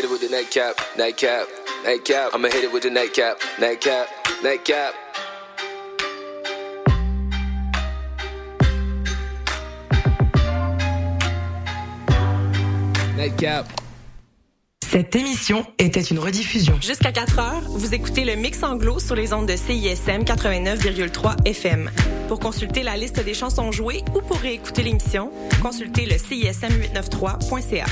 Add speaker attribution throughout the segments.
Speaker 1: hit it with the nightcap, nightcap, nightcap. I'ma hit it with the nightcap, nightcap, nightcap. Nightcap.
Speaker 2: Cette émission était une rediffusion.
Speaker 3: Jusqu'à 4 heures, vous écoutez le mix anglo sur les ondes de CISM 89,3 FM. Pour consulter la liste des chansons jouées ou pour réécouter l'émission, consultez le CISM893.ca.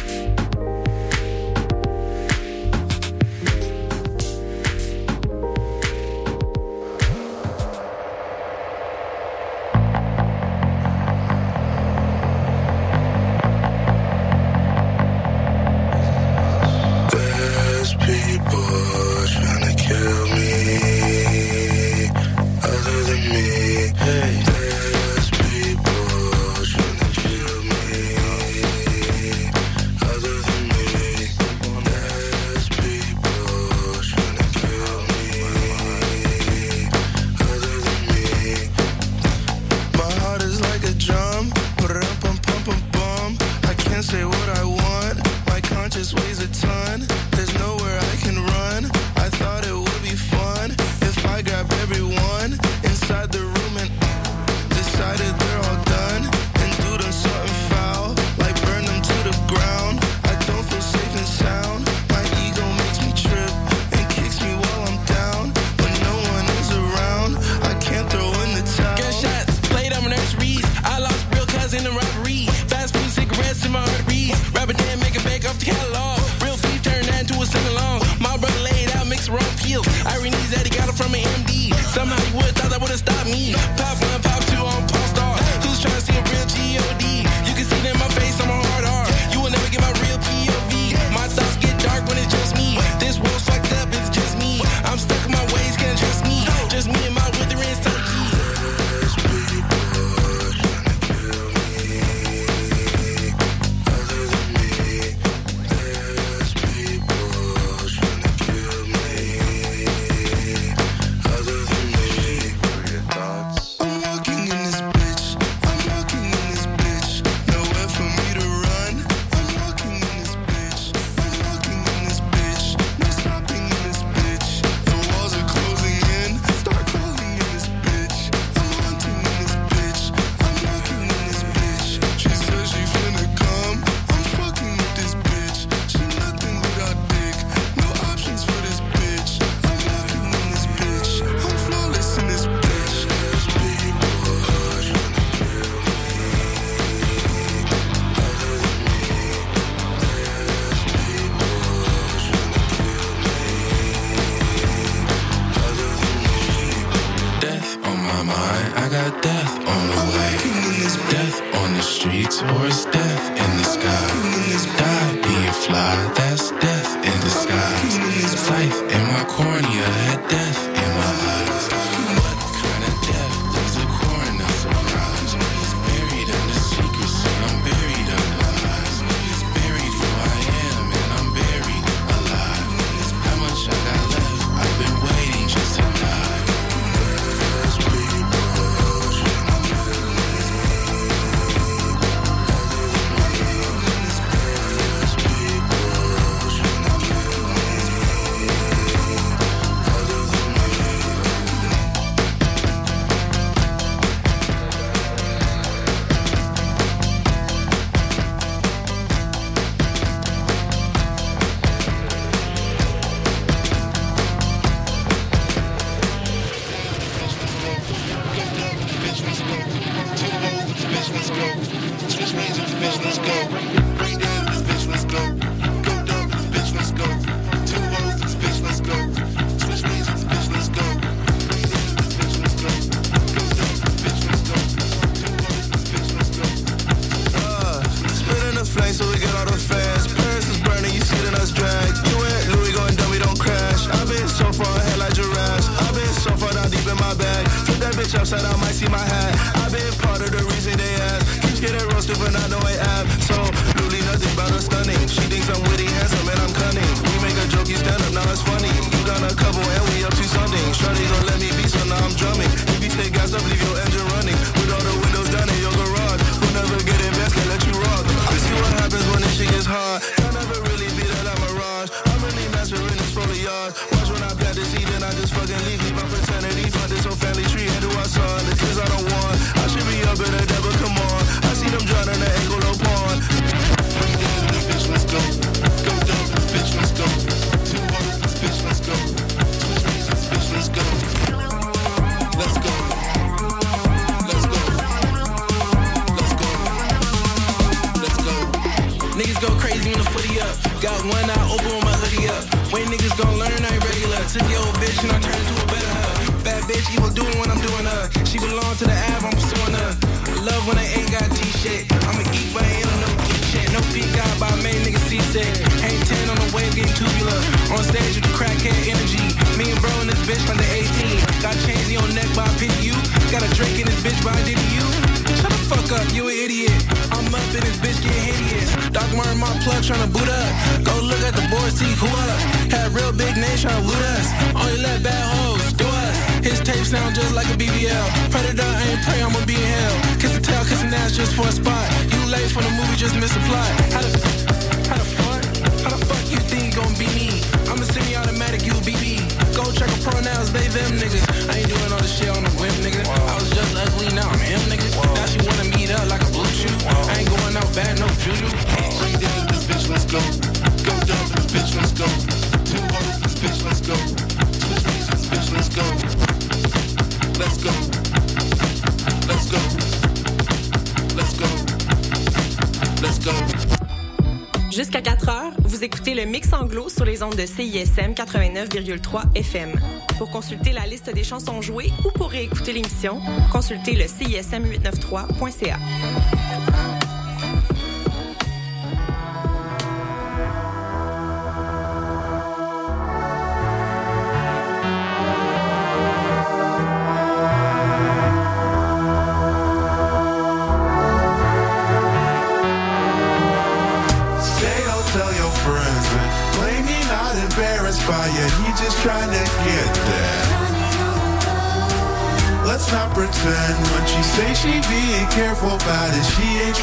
Speaker 3: 89,3 FM. Pour consulter la liste des chansons jouées ou pour réécouter l'émission, consultez le CISM893.ca.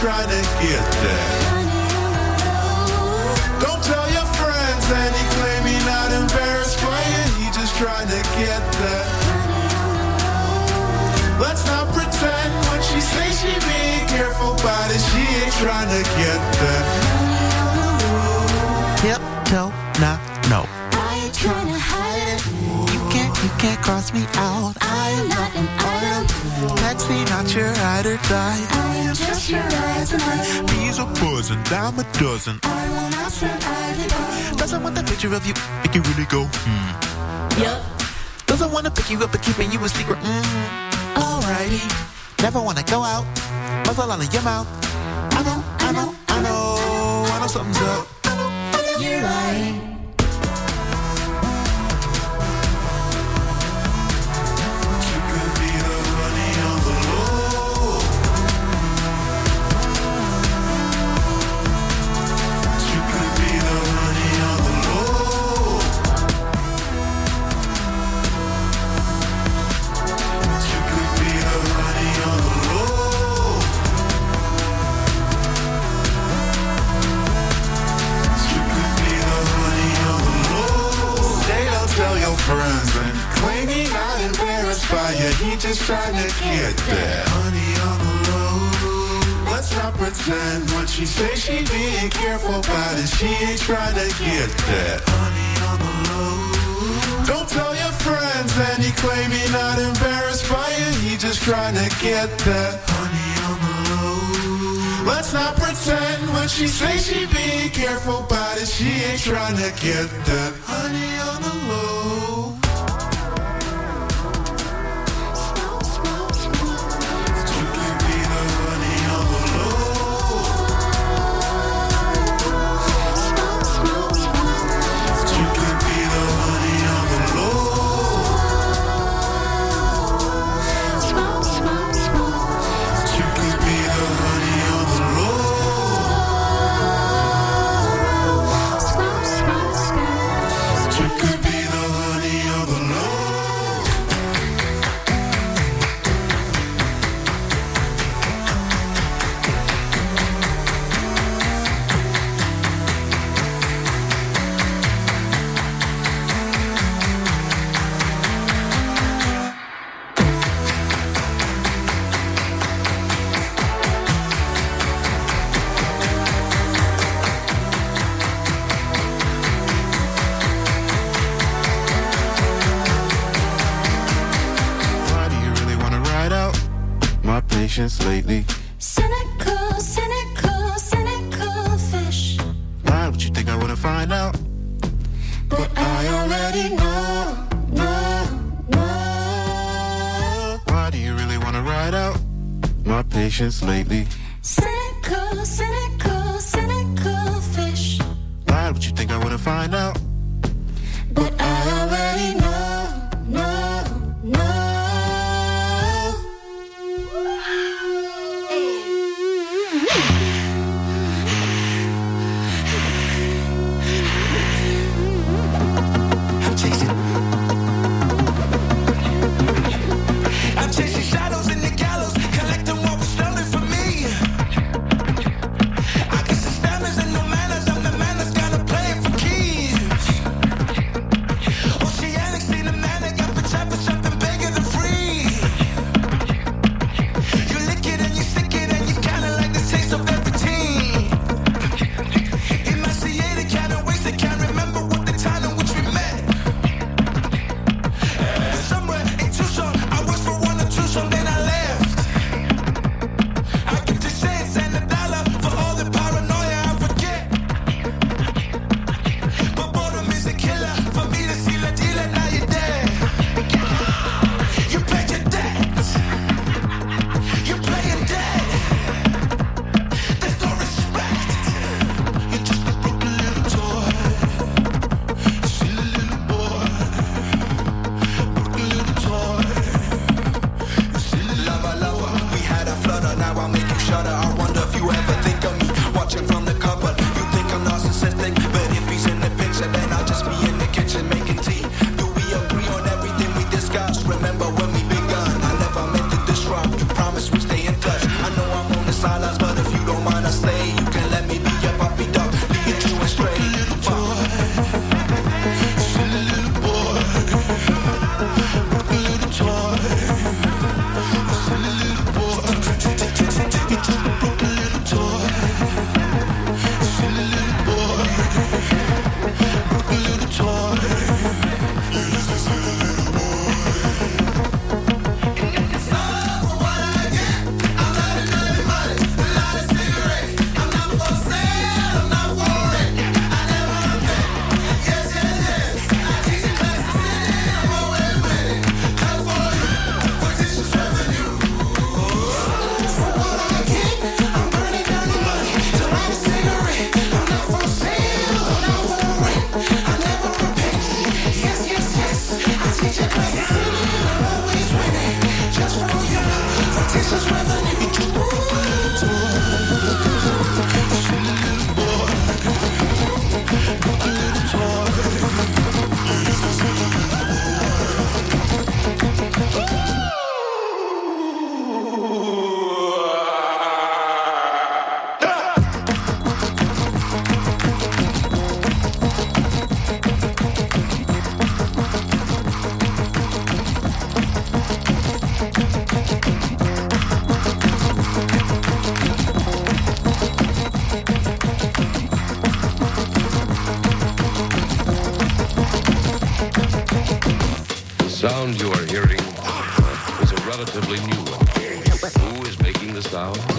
Speaker 4: she ain't trying to get there. Don't tell your friends that he claim he not embarrassed by you. He just trying to get there. Let's not pretend when she say she being careful about it, she ain't trying to get there.
Speaker 5: Yep, no, nah, no.
Speaker 6: I ain't trying to hide it.
Speaker 5: You can't, you can't cross me out.
Speaker 6: I am not an item.
Speaker 5: Let's see, not your ride or die.
Speaker 6: I am just your ride tonight.
Speaker 5: Bees a buzzing, dime a dozen.
Speaker 6: I will not survive it.
Speaker 5: Doesn't want the picture of you, make you really go, hmm.
Speaker 6: Yup.
Speaker 5: Doesn't wanna pick you up and keeping you a secret, mm. Alrighty. Never wanna go out, muzzle all in your mouth. I know, I know, I know, I know something's up.
Speaker 6: You're lying.
Speaker 4: He just trying to get there. Honey on the low. Let's not pretend when she say she being careful about it. She ain't trying to get there. Honey on the low. Don't tell your friends and he claim he not embarrassed by you. He just trying to get that. Honey on the low. Let's not pretend when she say she being careful about it. She ain't trying to get that. Honey
Speaker 7: just
Speaker 8: live. relatively new one. Who is making the sound?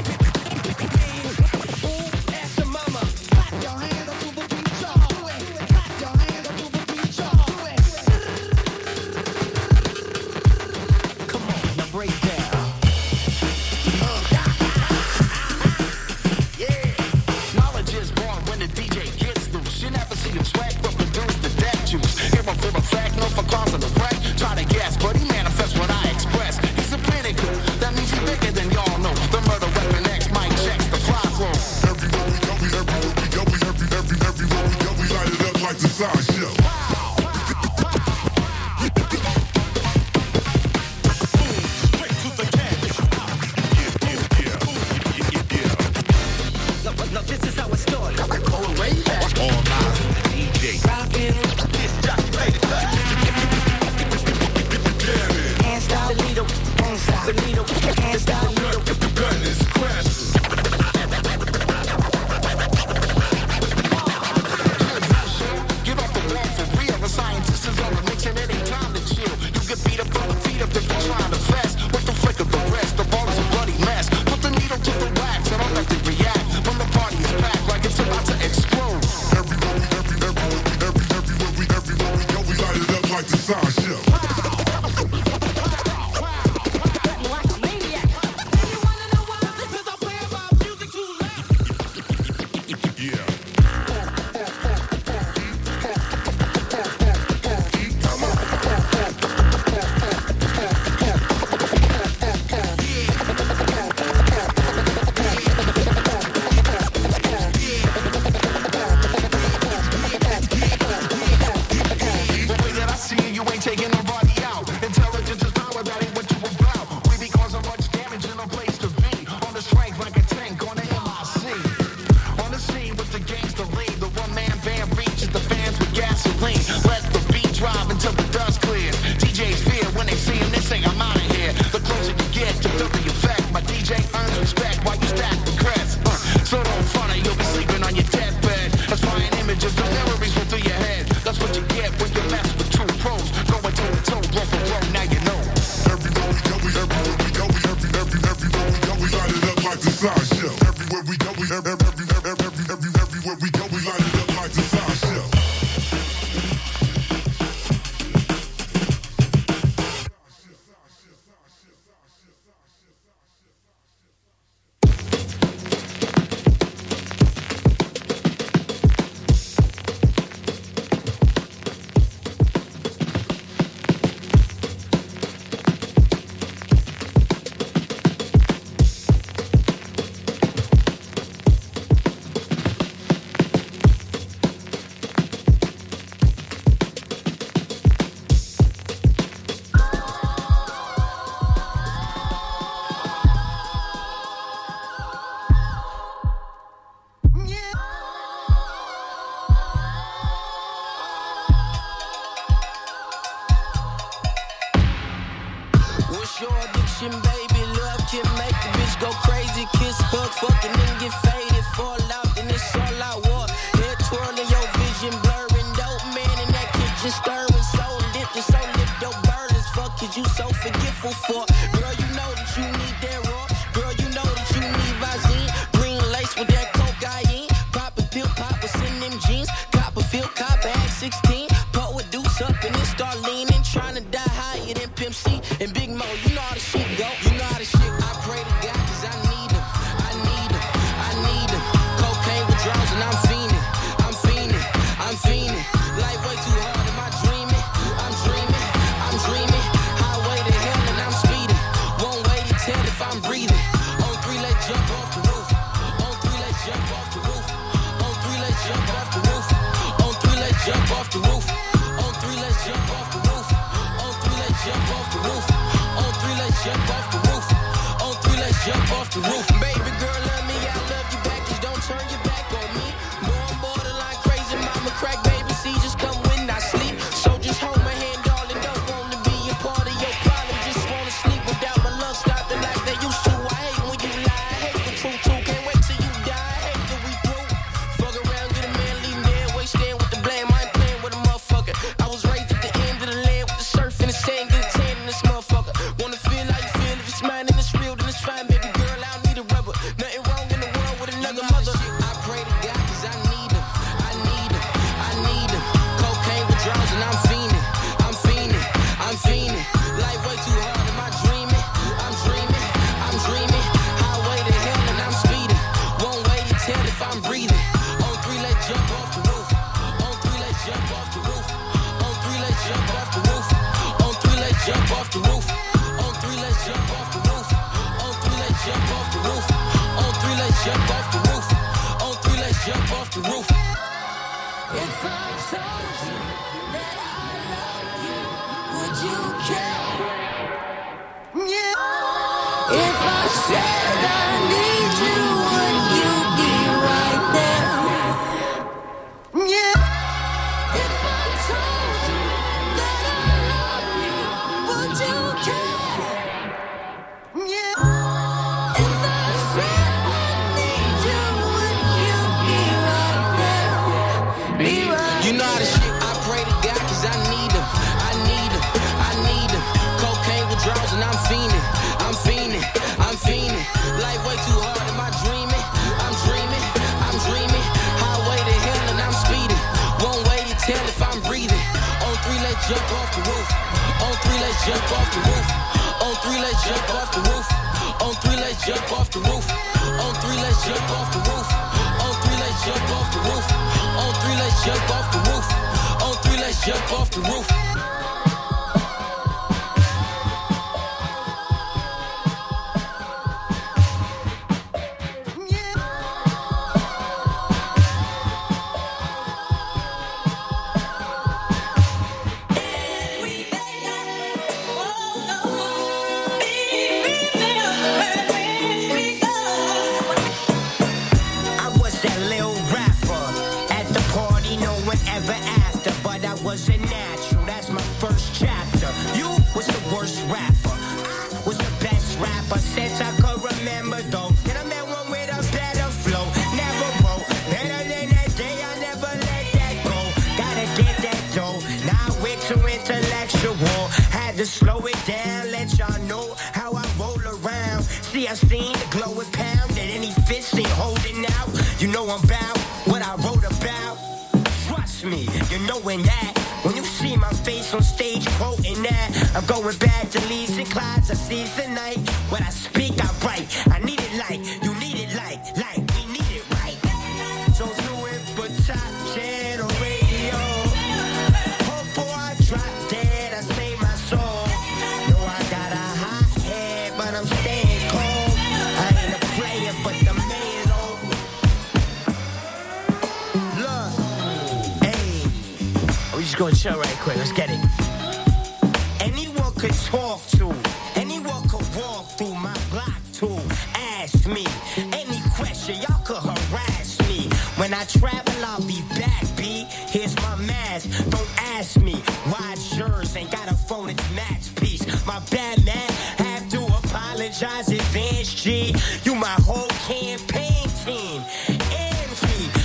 Speaker 9: John's advance G. You my whole campaign team. And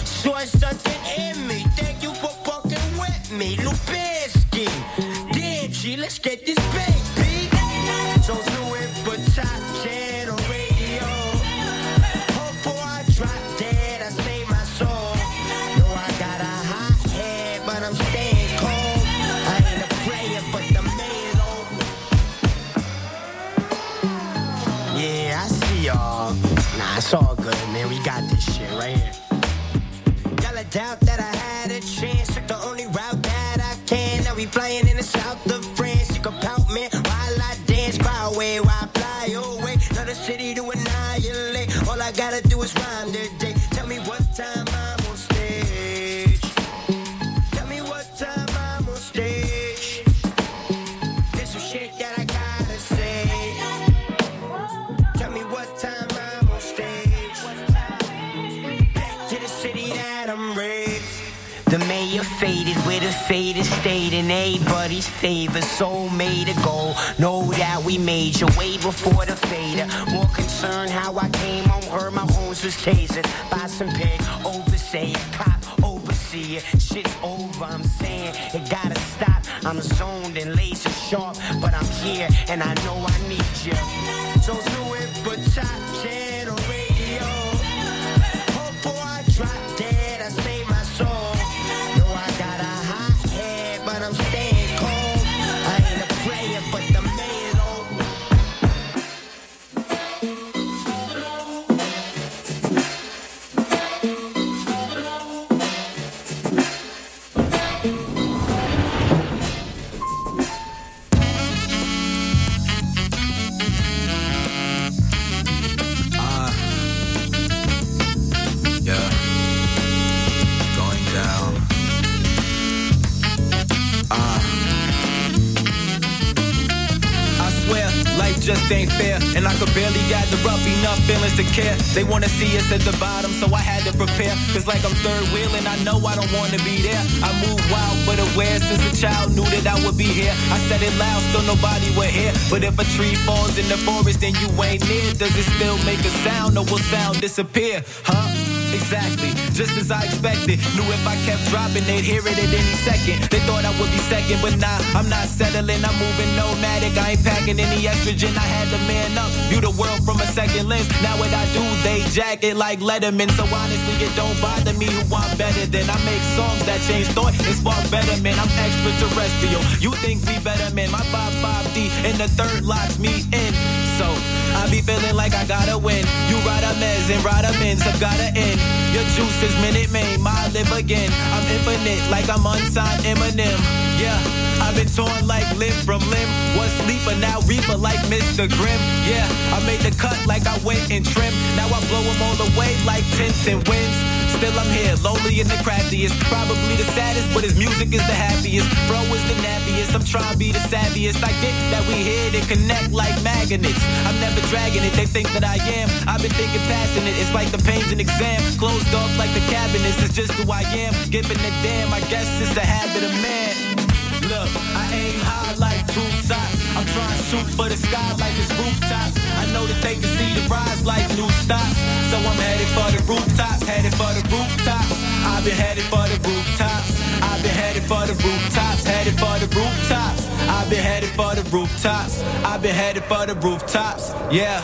Speaker 9: source saw something in me. Thank you for fucking with me, Lubinski. Damn G, let's get this back. it stayed in everybody's favor. Soul made a goal. Know that we made your way before the fader. More concerned how I came on her. My horns was tasered by some pig. Oversay it, cop, oversee it. Shit's over, I'm saying it gotta stop. I'm zoned and laser sharp, but I'm here and I know I need you. So do it, but
Speaker 10: chop. care. They wanna see us at the bottom, so I had to prepare. Cause like I'm third wheeling, I know I don't wanna be there. I move wild but aware since a child knew that I would be here. I said it loud, still nobody would hear. But if a tree falls in the forest and you ain't near, does it still make a sound or will sound disappear? Huh? Exactly, just as I expected. Knew if I kept dropping, they'd hear it at any second. They thought I would be second, but nah, I'm not settling. I'm moving nomadic. I ain't packing any estrogen. I had to man up, view the world from a second lens. Now what I do, they jack it like Letterman. So honestly, it don't bother me who I'm better than. I make songs that change thought and spark betterment. I'm extraterrestrial. You think we better, man? My 5-5D and the third locks me in. So I be feeling like I gotta win. You ride a mez and ride a min, so gotta end. Your juice is minute main, my live again. I'm infinite, like I'm unsigned Eminem. Yeah, I've been torn like limb from limb. Was sleeper, now reaper like Mr. Grimm. Yeah, I made the cut like I went and trimmed. Now I blow them all away like tints and winds. Still I'm here, lonely and the craftiest. Probably the saddest, but his music is the happiest. Bro is the nappiest, I'm trying to be the savviest. I get that we here to connect like magnets. I'm never dragging it, they think that I am. I've been thinking passing it, it's like the pain's an exam. Closed off like the cabinets, it's just who I am. Giving a damn, I guess it's the habit of man. Look, I aim high like two shots. I'm trying to shoot for the sky like it's rooftops. I know that they can been headed for the rooftops. I've been headed for the rooftops. Yeah.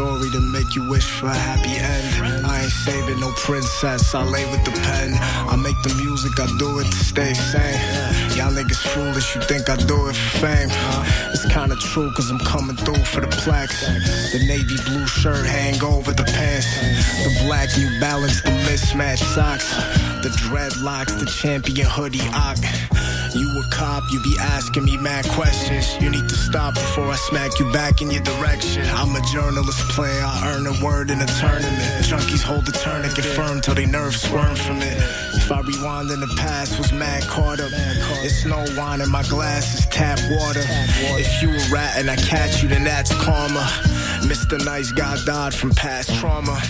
Speaker 11: story to make you wish for a happy end. I ain't saving no princess, I lay with the pen. I make the music, I do it to stay sane. Y'all niggas foolish, you think I do it for fame. It's kinda true, cause I'm coming through for the plaques. The navy blue shirt hang over the pants. The black New Balance, the mismatched socks. The dreadlocks, the champion hoodie ock. You a cop, you be asking me mad questions. You need to stop before I smack you back in your direction. I'm a journalist player, I earn a word in a tournament. Junkies hold the tourniquet firm till they nerves squirm from it. If I rewind in the past, was mad caught up. It's no wine in my glass, it's tap water. If you a rat and I catch you, then that's karma. Mr. Nice Guy died from past trauma.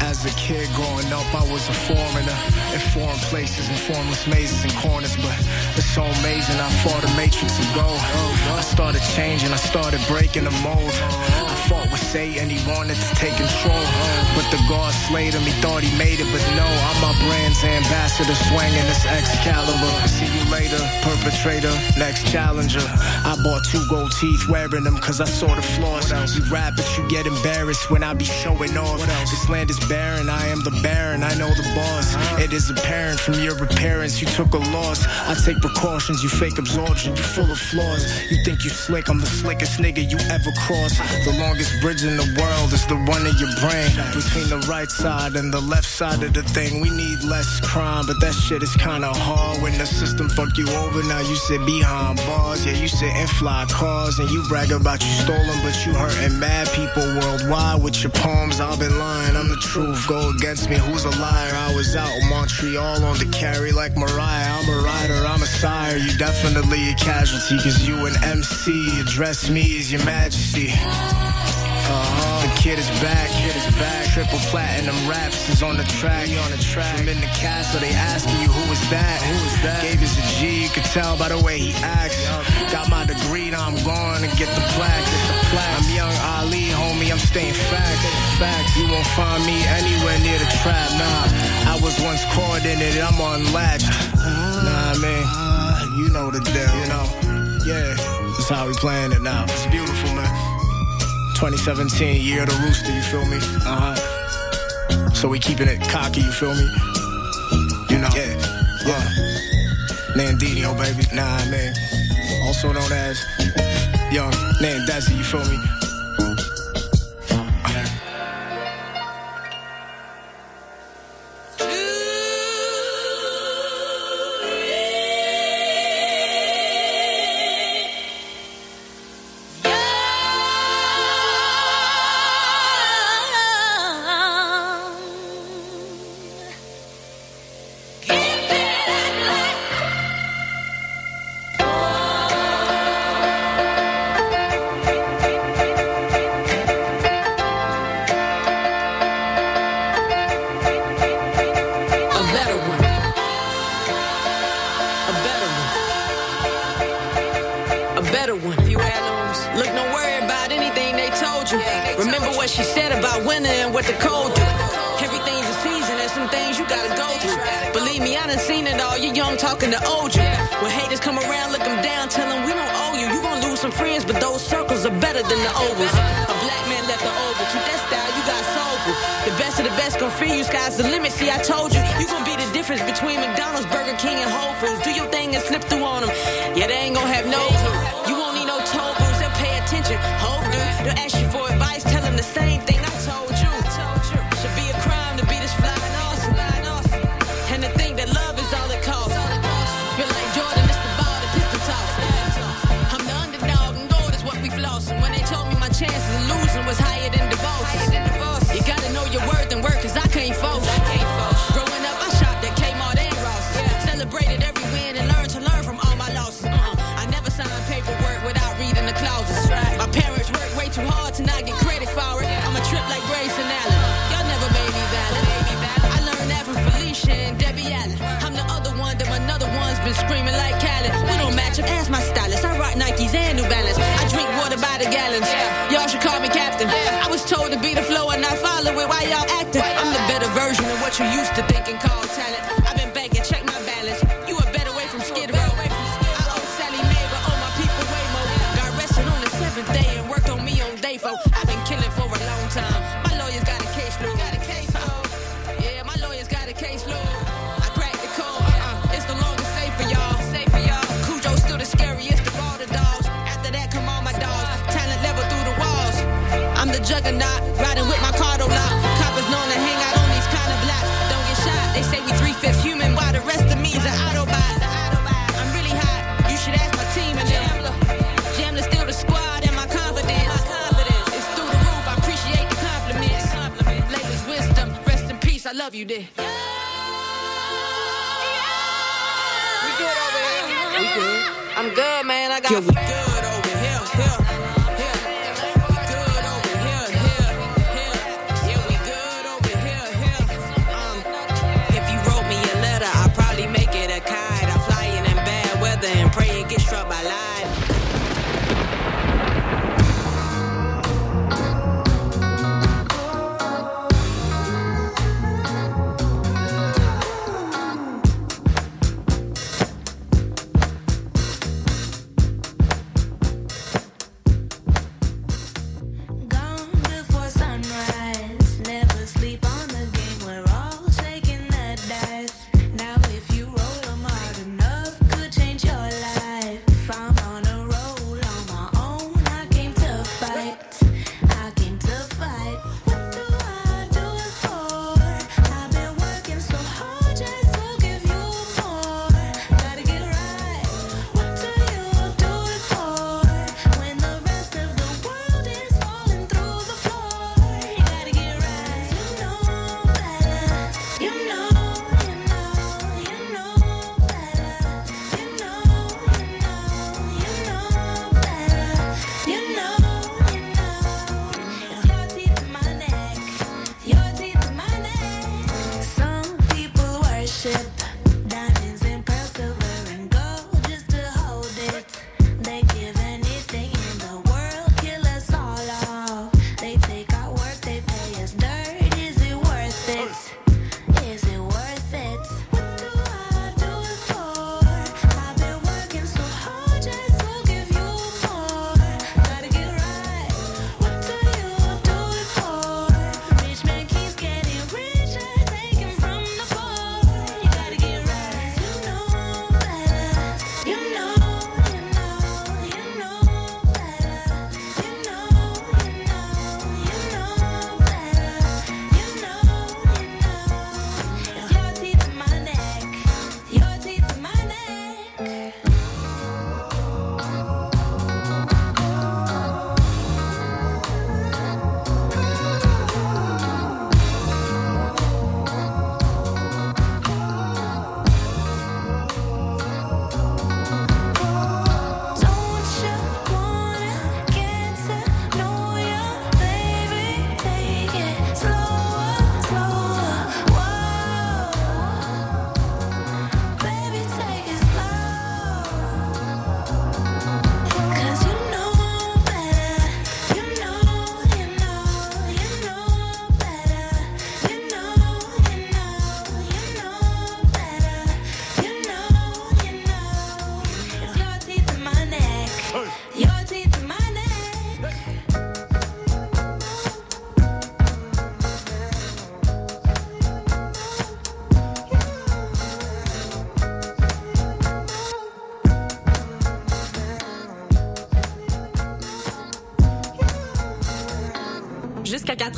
Speaker 11: As a kid growing up, I was a foreigner in foreign places and formless mazes and corners. But it's so amazing, I fought a matrix of gold. I started changing, I started breaking the mold. Fought with Satan, he wanted to take control. But the God slayed him, he thought he made it. But no, I'm my brand's ambassador, swinging this Excalibur. See you later, perpetrator, next challenger. I bought two gold teeth, wearing them cause I saw the flaws. You rap, but you get embarrassed when I be showing off. This land is barren, I am the baron, I know the boss. It is apparent from your appearance, you took a loss. I take precautions, you fake absorption, you full of flaws. You think you slick, I'm the slickest nigga you ever crossed. The longest bridge in the world is the one in your brain. Between the right side and the left side of the thing, we need less crime, but that shit is kinda hard when the system fuck you over. Now you sit behind bars, yeah, you sit in fly cars, and you brag about you stolen, but you hurting mad people worldwide with your poems. I've been lying, I'm the truth. Go against me, who's a liar? I was out in Montreal on the carry like Mariah. I'm a rider, I'm a sire. You definitely a casualty, cause you an MC. Address me as your majesty. Uh-huh. The kid is back, kid is back. Triple platinum raps is on the track. He on the track. From in the castle, they asking you who is that? Who is that? Gave us a G, you could tell by the way he acts. Got my degree, now I'm going to get the plaque. Get the plaque. I'm young Ali, homie, I'm staying facts. Facts, you won't find me anywhere near the trap. Nah, I was once caught in it, I'm unlatched. Uh-huh.
Speaker 12: Nah, I mean, uh-huh. you know the deal, you know. Yeah, that's how we playing it now. It's beautiful, man. 2017, year of the rooster, you feel me? Uh huh. So we keeping it cocky, you feel me? You know? Yeah. Yeah. Nandino, oh, baby. Nah, man. Also known as Young Nandazzy, you feel me?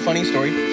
Speaker 13: funny story.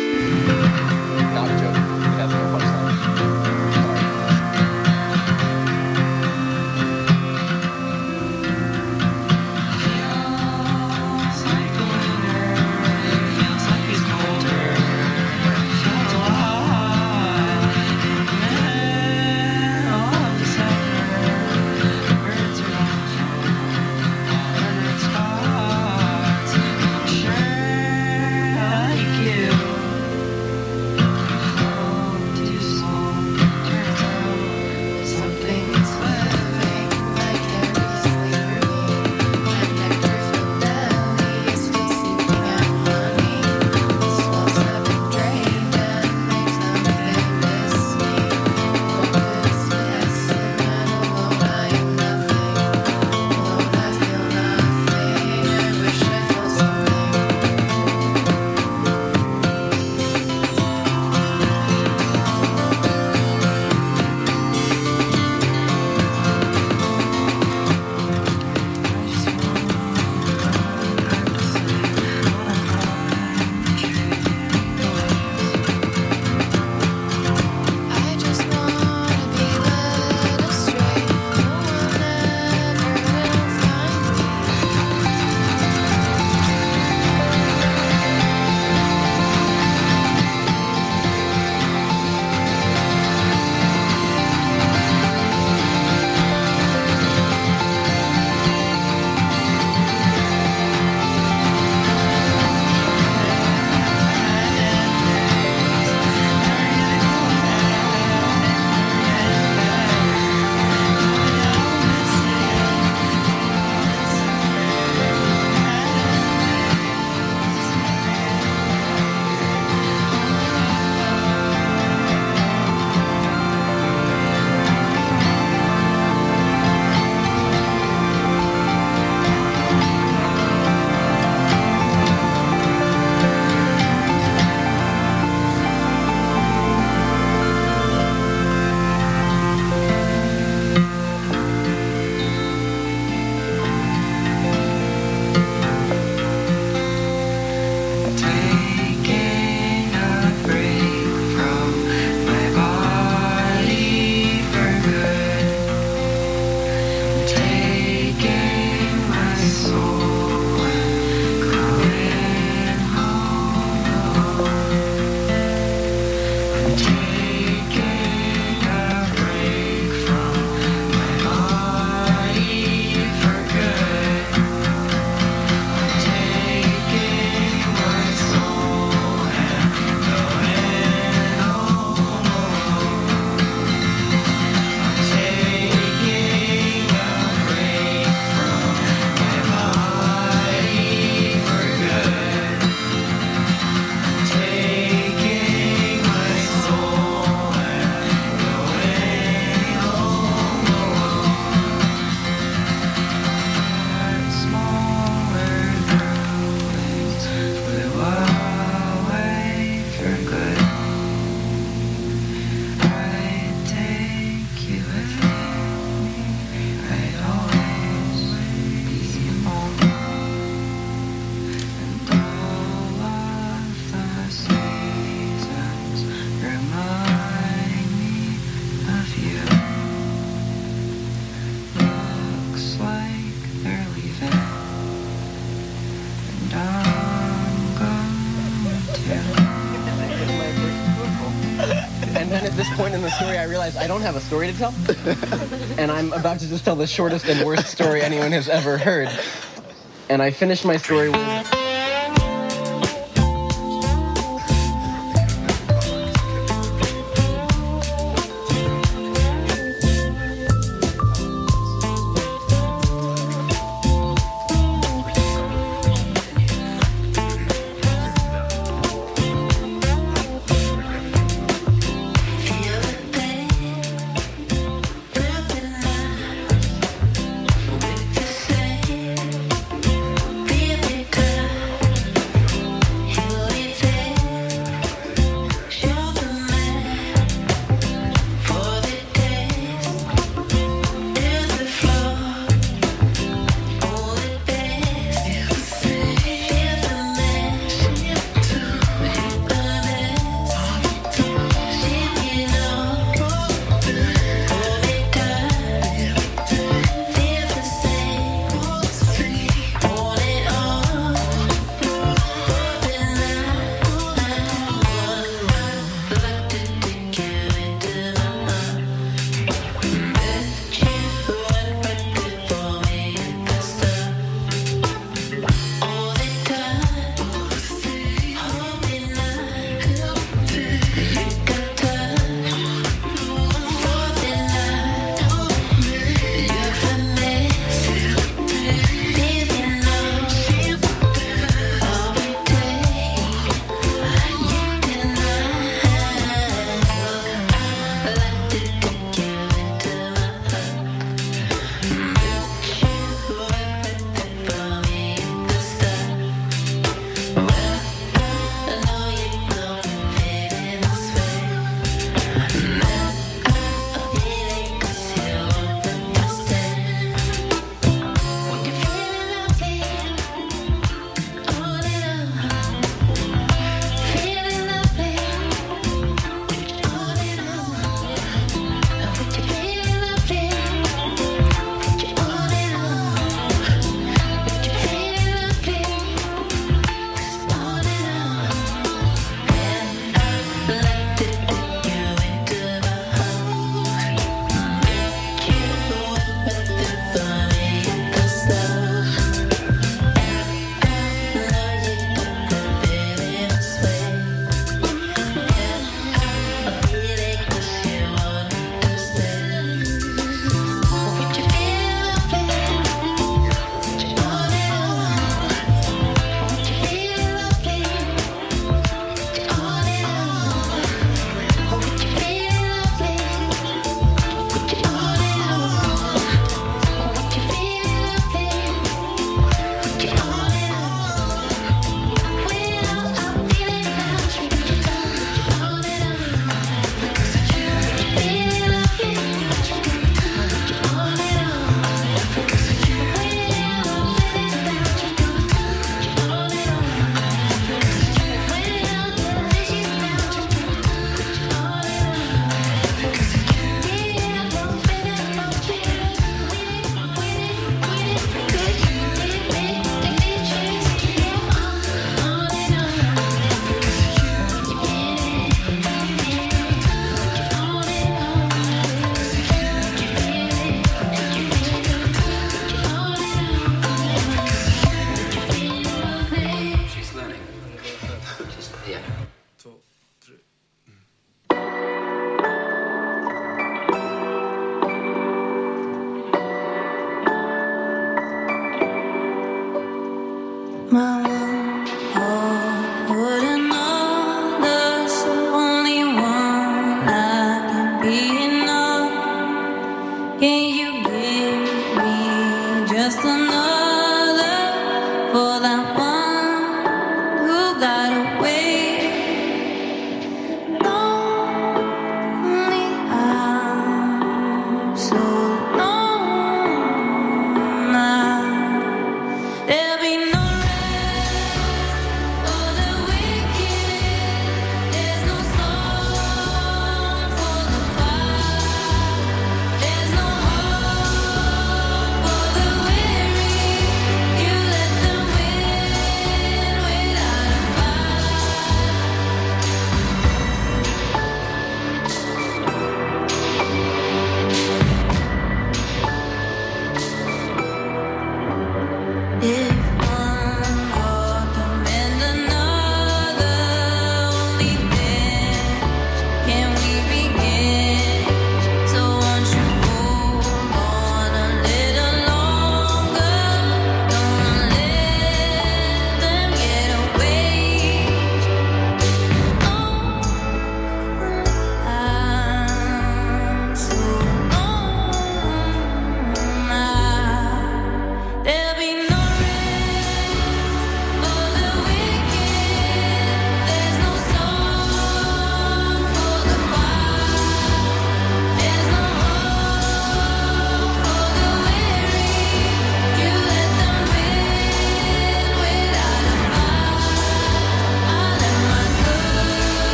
Speaker 13: Realized I don't have a story to tell. and I'm about to just tell the shortest and worst story anyone has ever heard. And I finished my story with.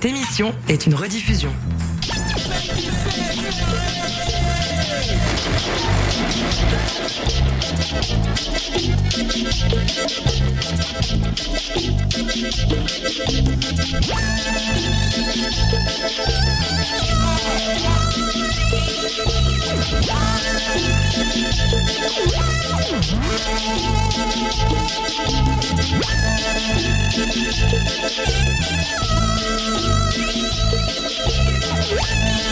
Speaker 2: Cette émission est une rediffusion.